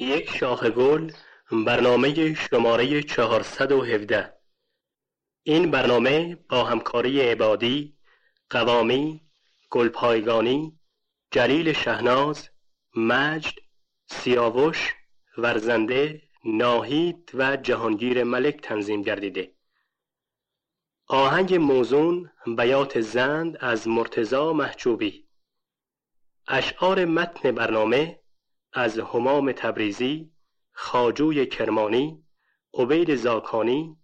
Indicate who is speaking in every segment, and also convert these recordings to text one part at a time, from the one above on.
Speaker 1: یک شاخ گل برنامه شماره 417 این برنامه با همکاری عبادی، قوامی، گلپایگانی، جلیل شهناز، مجد، سیاوش، ورزنده، ناهید و جهانگیر ملک تنظیم گردیده. آهنگ موزون بیات زند از مرتزا محجوبی. اشعار متن برنامه از همام تبریزی خاجوی کرمانی عبید زاکانی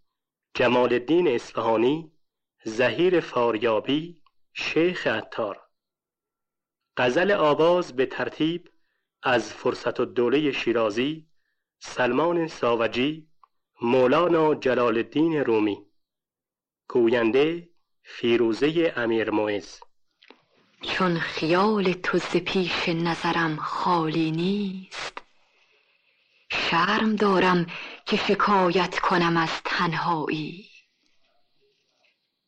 Speaker 1: جمال الدین اصفهانی زهیر فاریابی شیخ عطار. غزل آواز به ترتیب از فرصت الدوله شیرازی سلمان ساوجی مولانا جلال الدین رومی. گوینده فیروزه امیر موعظ
Speaker 2: چون خیال تو ز پیش نظرم خالی نیست. شرم دارم که شکایت کنم از تنهایی.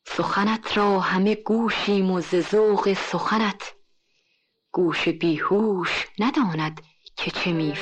Speaker 2: سخنت را همه گوشیم و ز ذوق سخنت گوش بیهوش نداند که چه می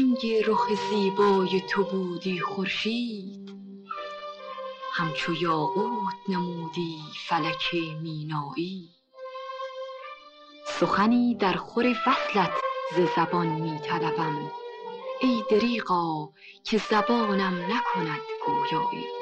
Speaker 2: رنگ رخ زیبای تو بودی خورشید. همچو یاقوت نمودی فلک مینایی. سخنی در خور وصلت ز زبان می طلبم. ای دریغا که زبانم نکند گویایی.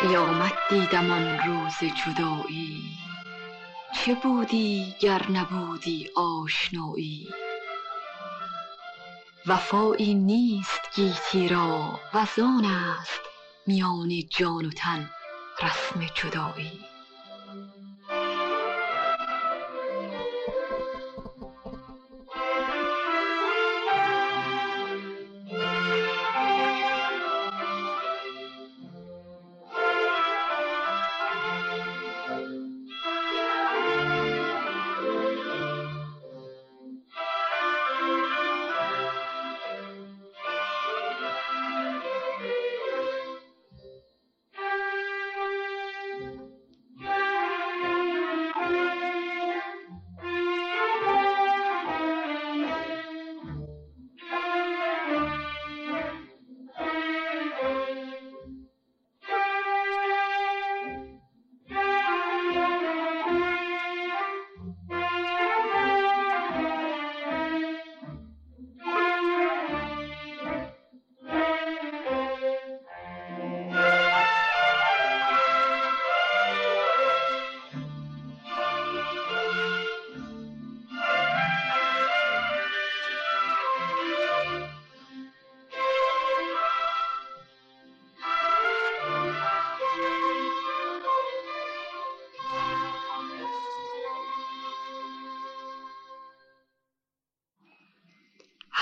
Speaker 2: قیامت دیدم آن روز جدایی. چه بودی گر نبودی آشنایی؟ وفایی نیست گیتی را وزان است میان جان و تن رسم جدایی.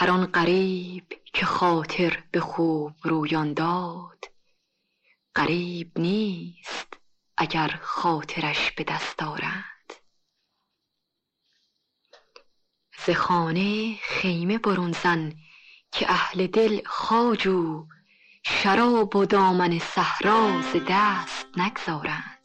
Speaker 2: هر آن غریب که خاطر به خوب رویان داد غریب نیست اگر خاطرش به دست آرند ز خانه خیمه برون زن که اهل دل خواجو شراب و دامن صحرا ز دست نگذارند.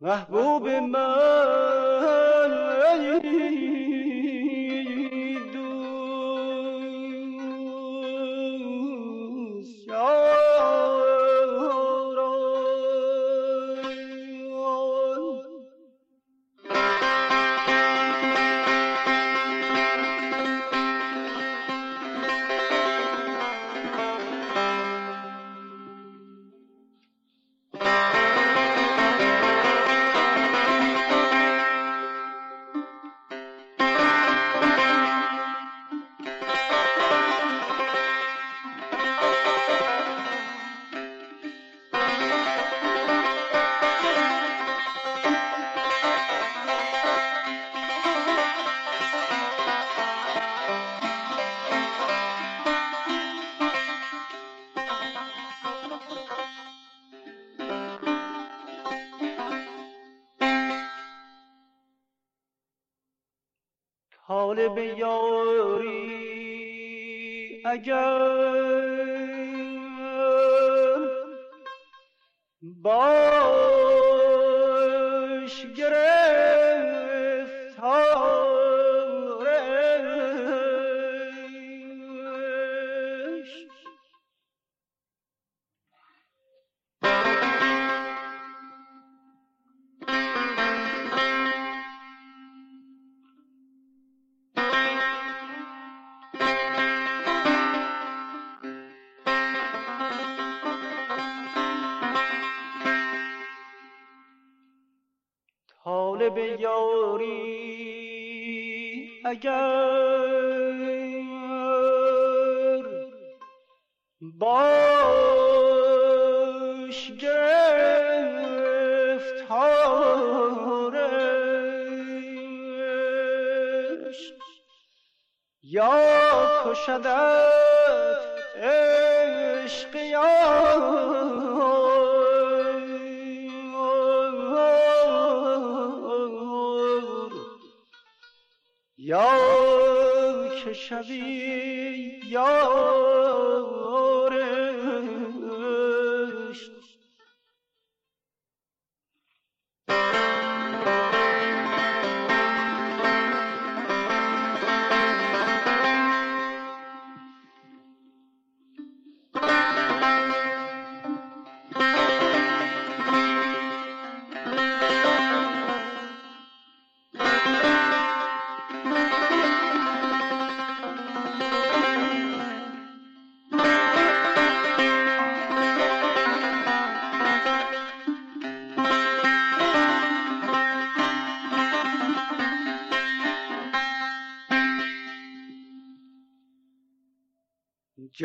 Speaker 3: محبوب من. به یاری اگر باش گرفت هارش یا کشدت عشق یا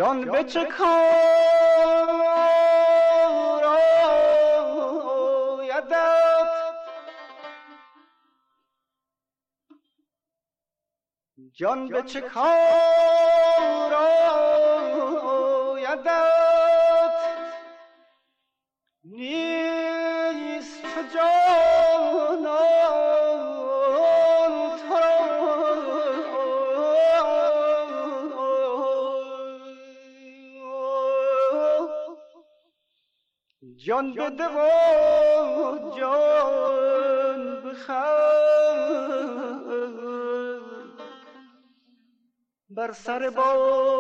Speaker 3: جان به چه کار آیدت جان به چه کار آیدت نیست جان جان بده و جان بخر. بر سر بازار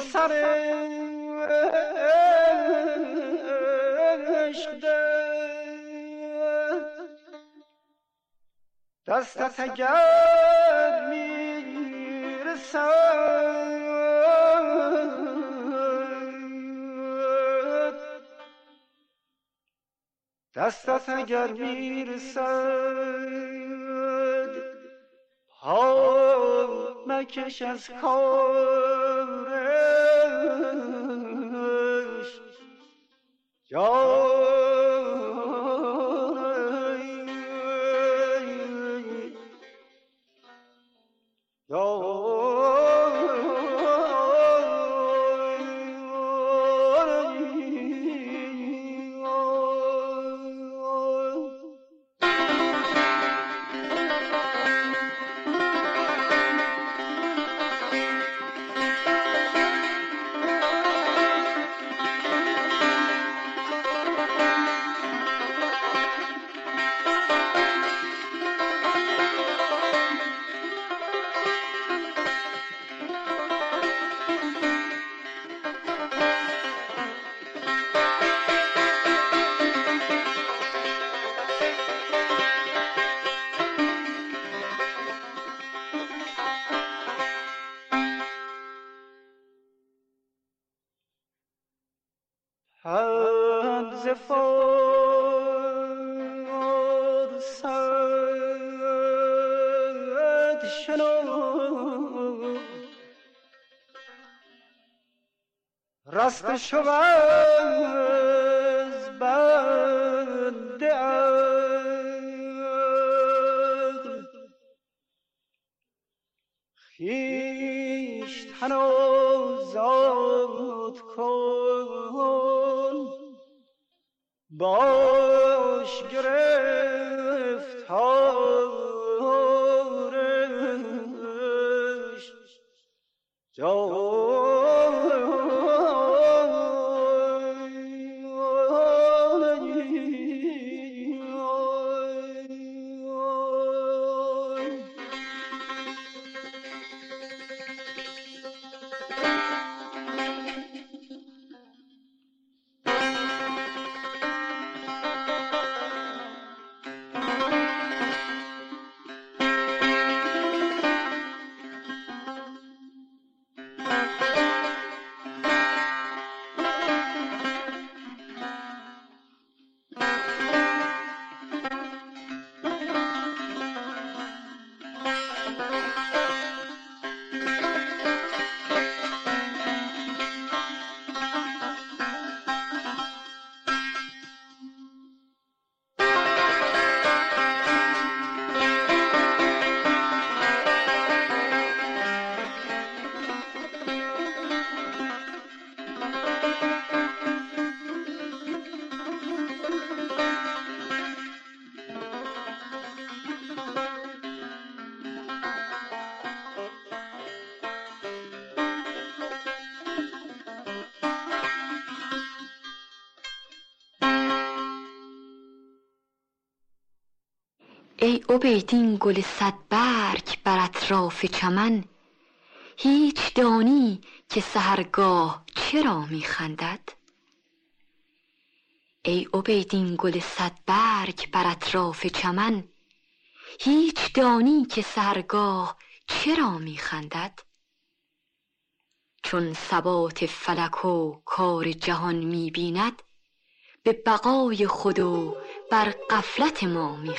Speaker 3: به سر عشق دستت اگر می‌رسد دستت اگر می‌رسد پا مکش از کارش باش گرفتارش جا
Speaker 2: ای عبیدین گل صد برگ بر اطراف چمن. هیچ دانی که سحرگاه چرا می خندد؟ ای عبیدین گل صد برگ بر اطراف چمن هیچ دانی که سحرگاه چرا می خندد؟ چون ثبات فلک و کار جهان می بیند به بقای خود و بر غفلت ما می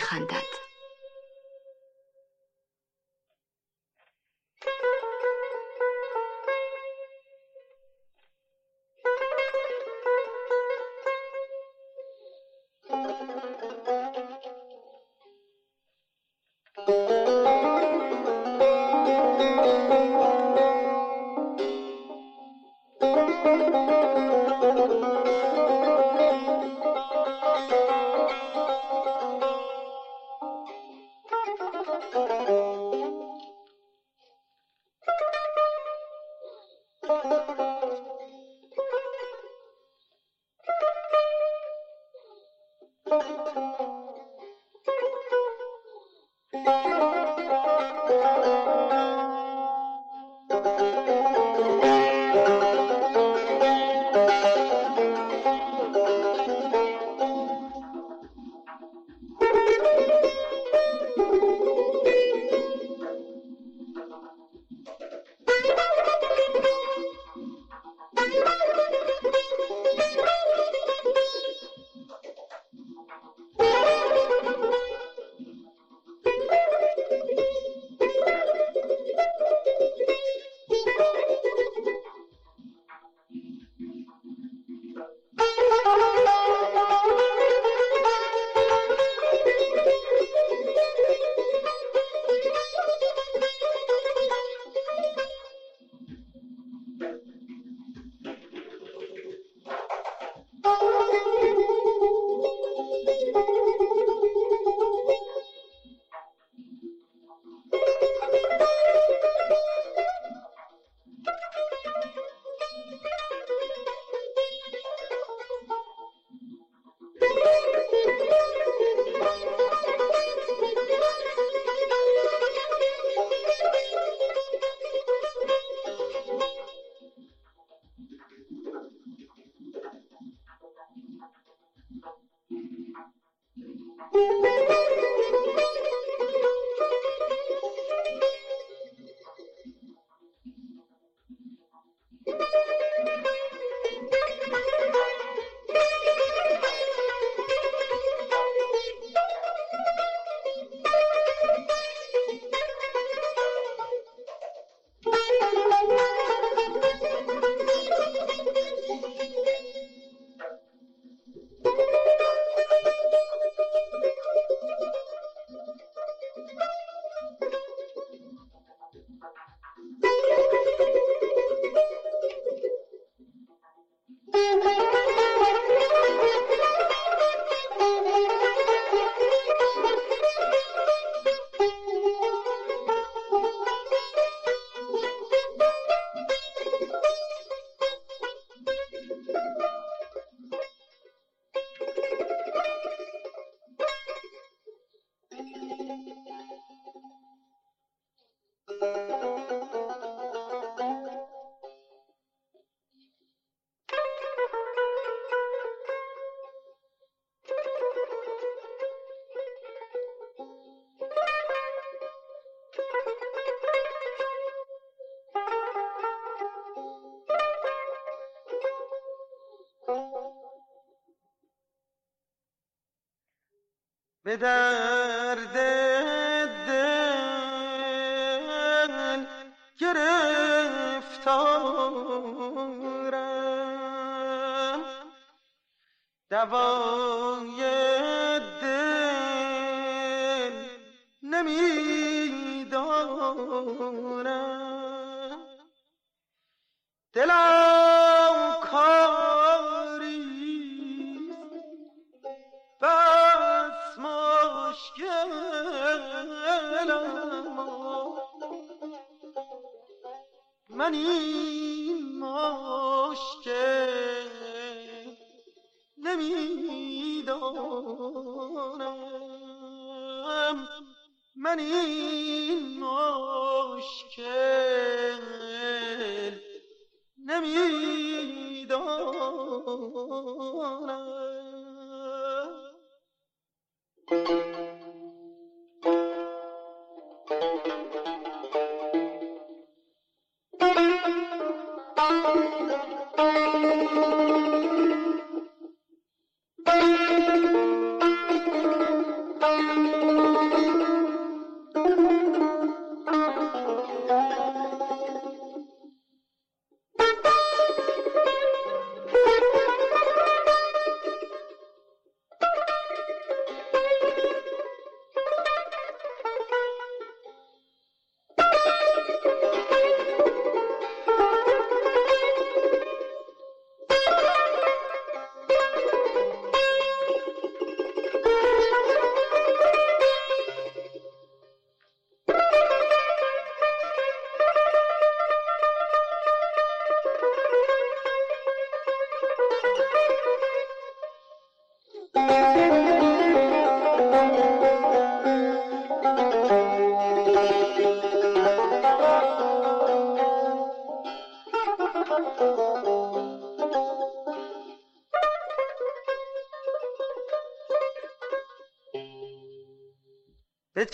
Speaker 4: خندد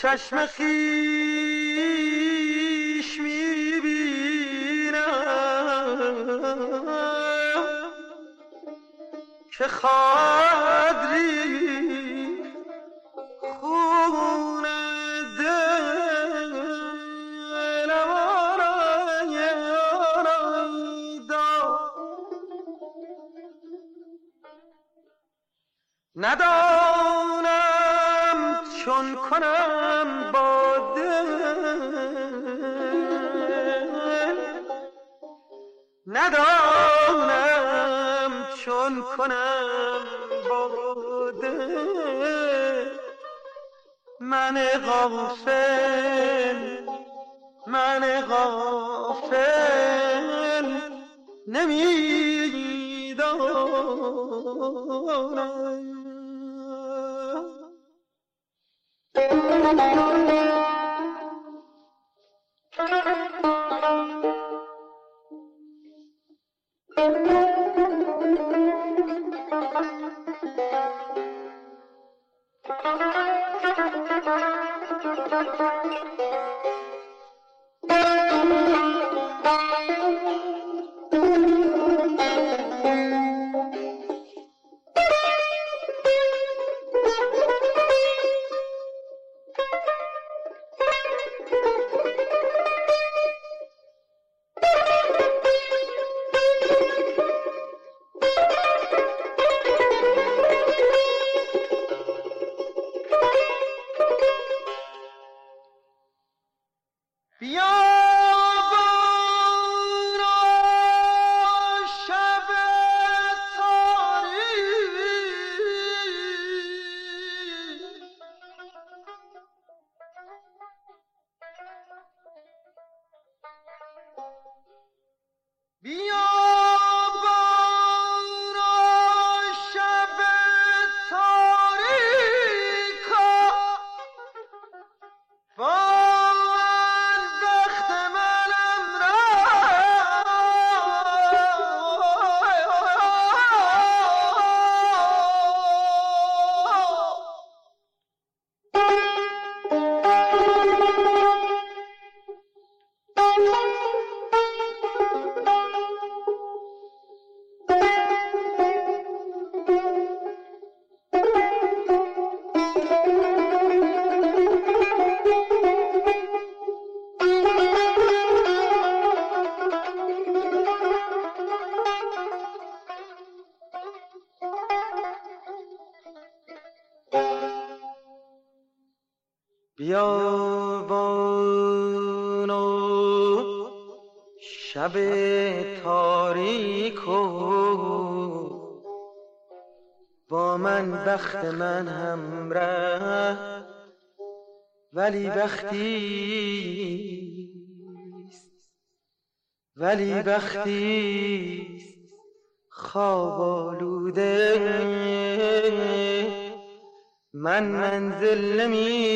Speaker 4: چشم خیش می‌بینم که خادری ندانم چون کنم ندانم چون کنم با دل من غافل من غافل نمی‌دانم. ولی بختی خواب آلوده. من منزل نمی‌دانم.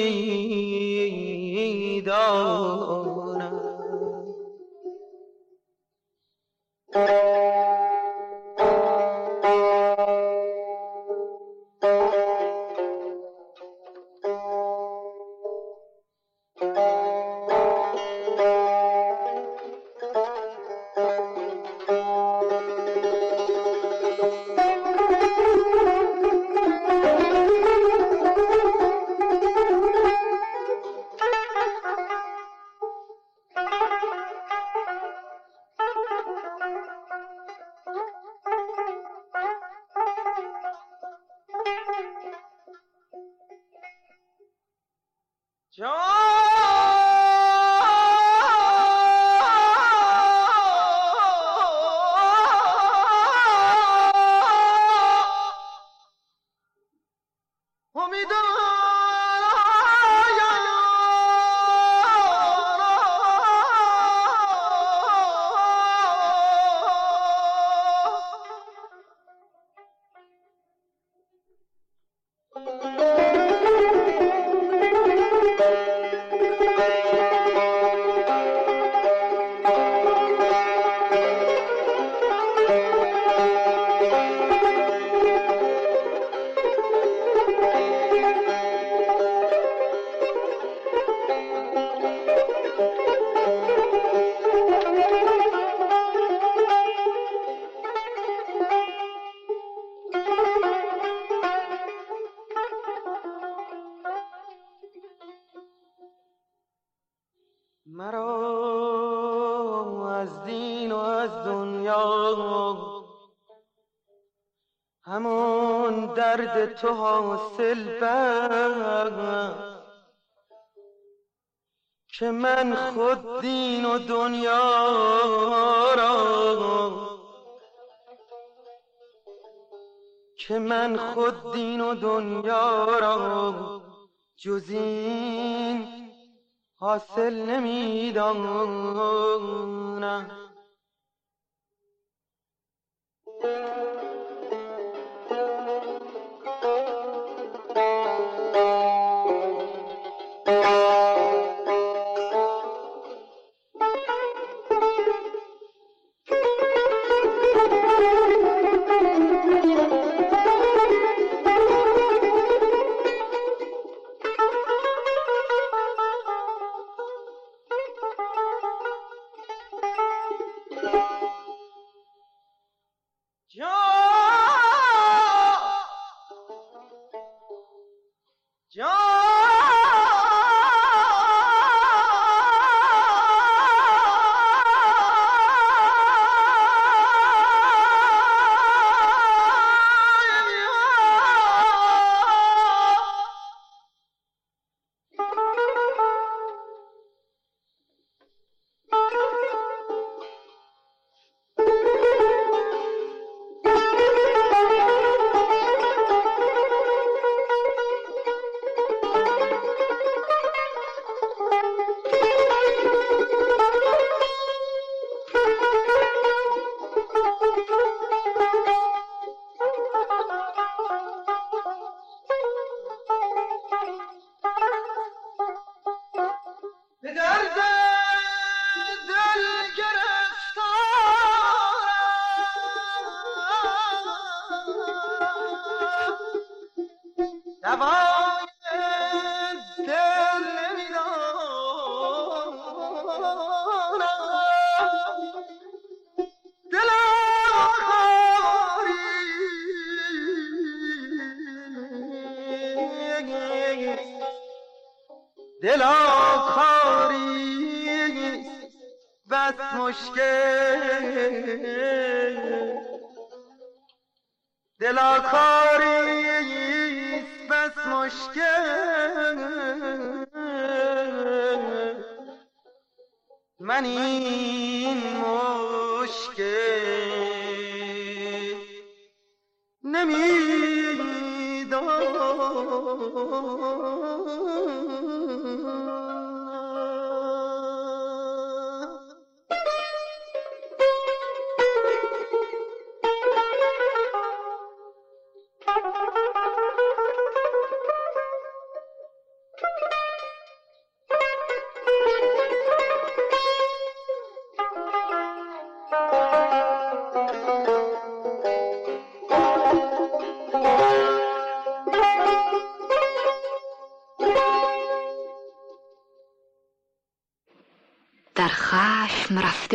Speaker 4: از دنیا همون درد تو حاصل بر. که من خود دین و دنیا را که من خود دین و دنیا را جزین حاصل نمی‌دانم.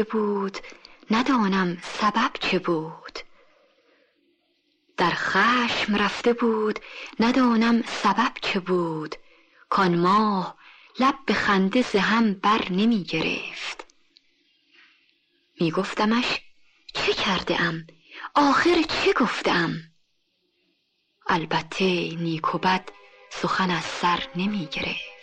Speaker 2: بود ندانم سبب چه بود. در خشم رفته بود ندانم سبب چه بود. کان ماه لب به خنده ز هم بر نمی گرفت. می گفتمش چه کرده ام؟ آخر چه گفتم البته نیک بد سخن از سر نمی گرفت.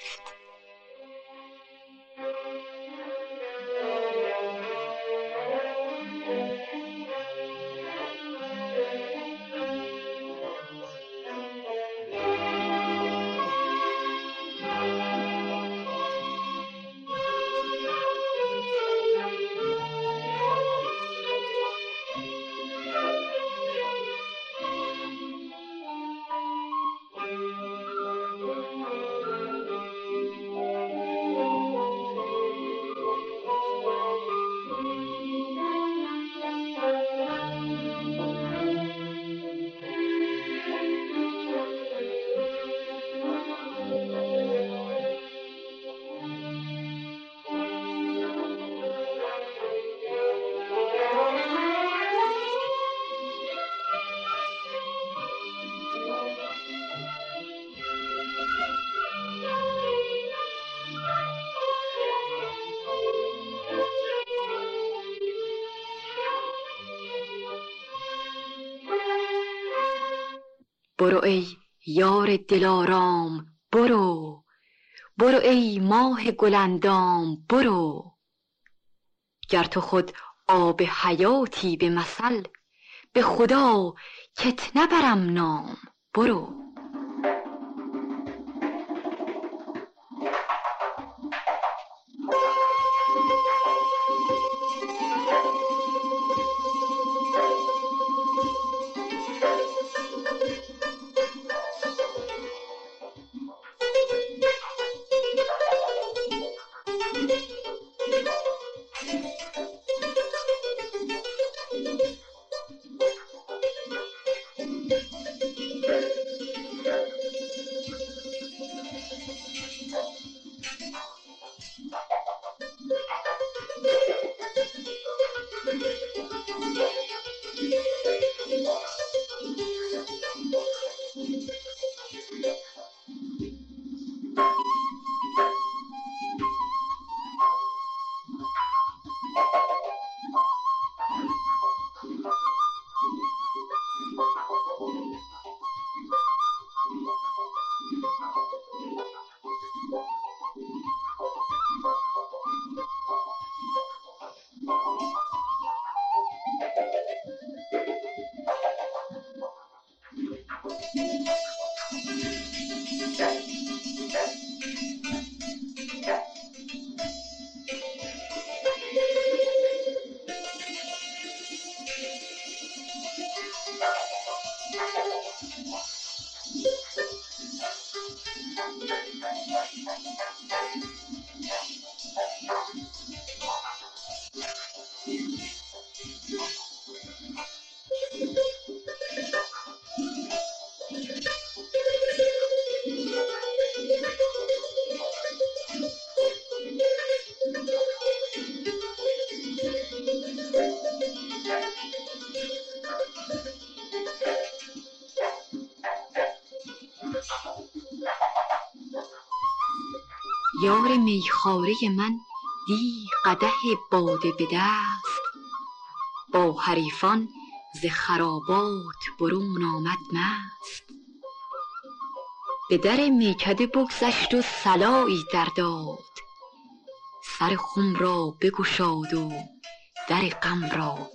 Speaker 2: برو ای یار دلارام برو. برو ای ماه گلندام برو. گر تو خود آب حیاتی به مثل به خدا کت نبرم نام برو. یار میخواره من دی قدح باده به دست. با حریفان ز خرابات برون آمد مست. به در میکده بگذشت و صلایی در داد. سر خم را بگشاد و در غم را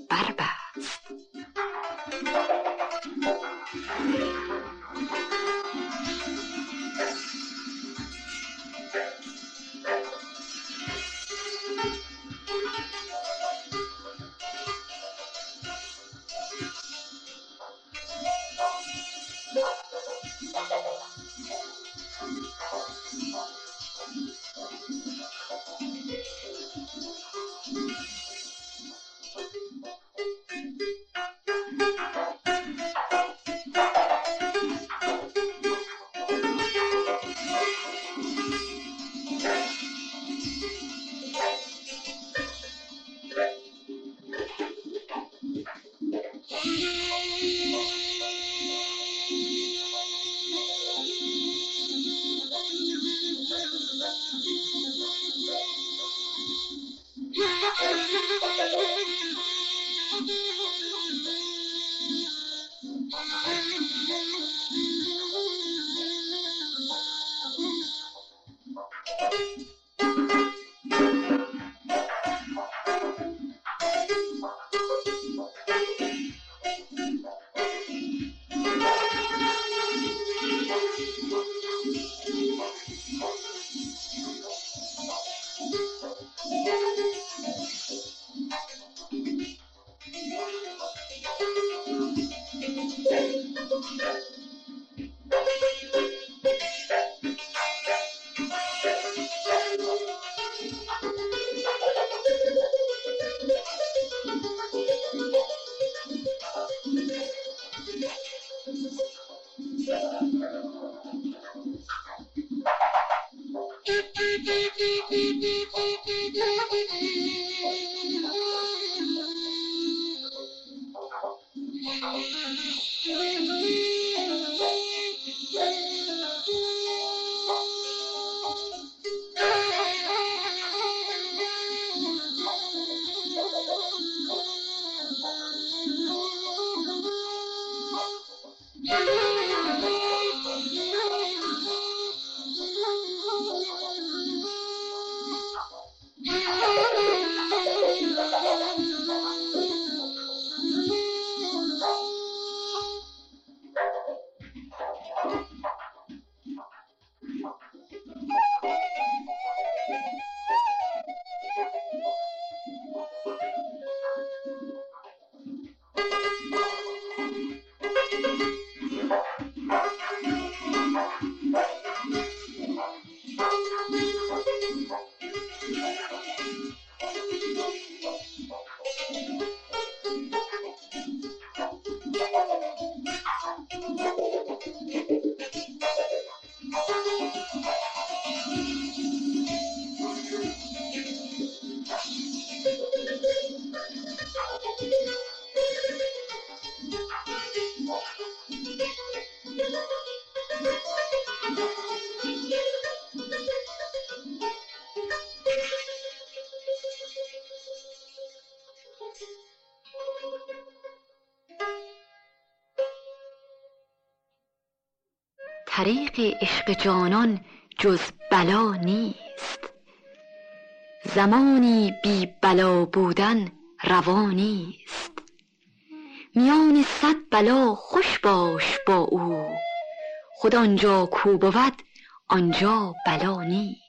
Speaker 2: طریق عشق جانان جز بلا نیست. زمانی بی بلا بودن روا نیست. میان صد بلا خوش باش با او. خود آنجا کو بود آنجا بلا نیست.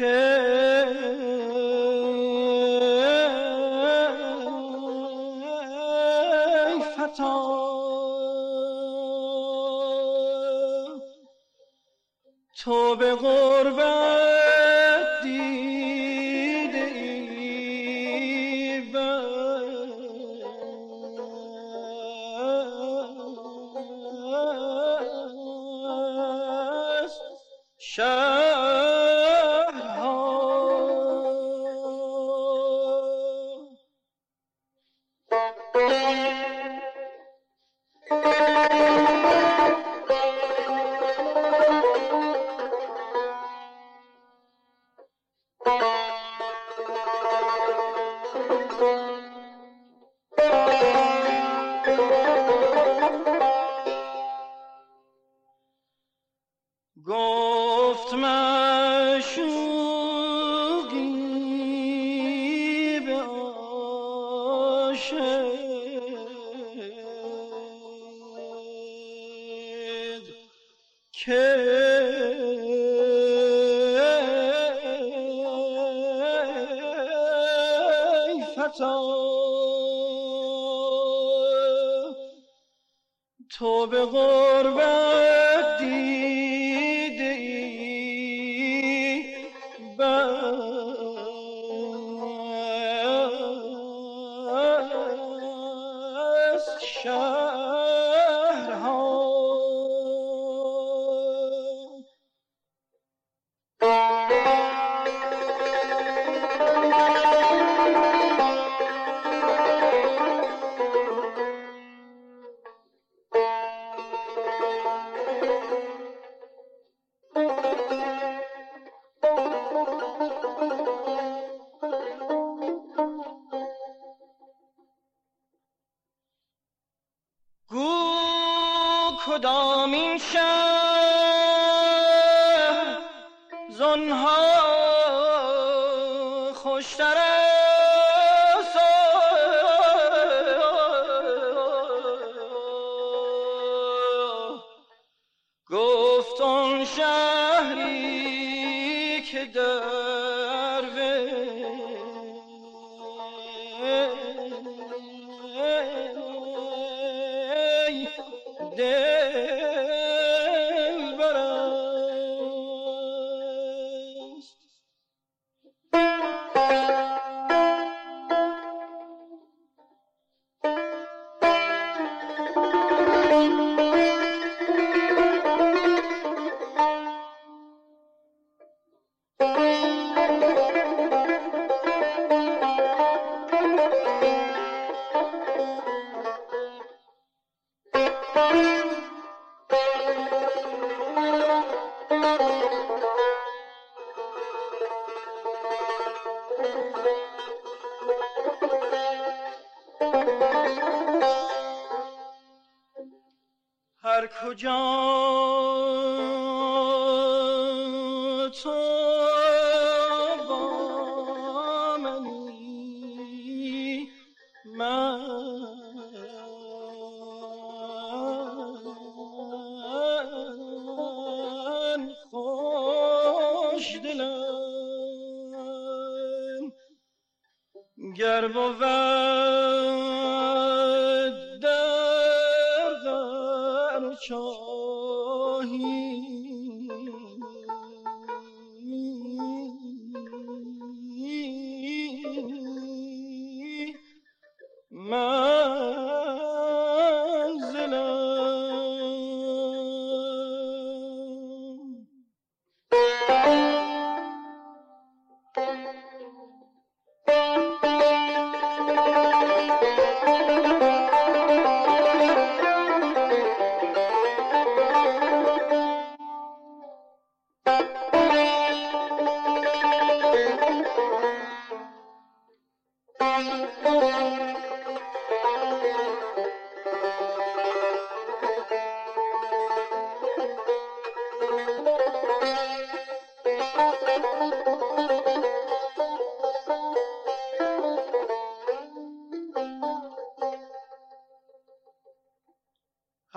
Speaker 3: تو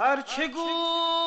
Speaker 3: هرچه گرچه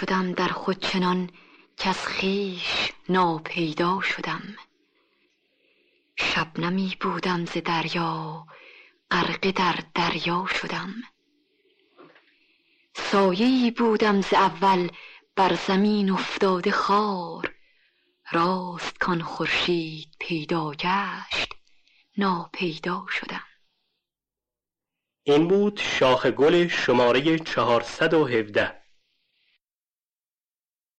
Speaker 2: شدم در خود چنان که از خویش ناپیدا شدم. شبنمی بودم ز دریا غرقه در دریا شدم. سایه بودم ز اول بر زمین افتاده خار راست کان خورشید پیدا گشت ناپیدا شدم.
Speaker 1: این بود شاخ گل شماره چهارصد و هفده.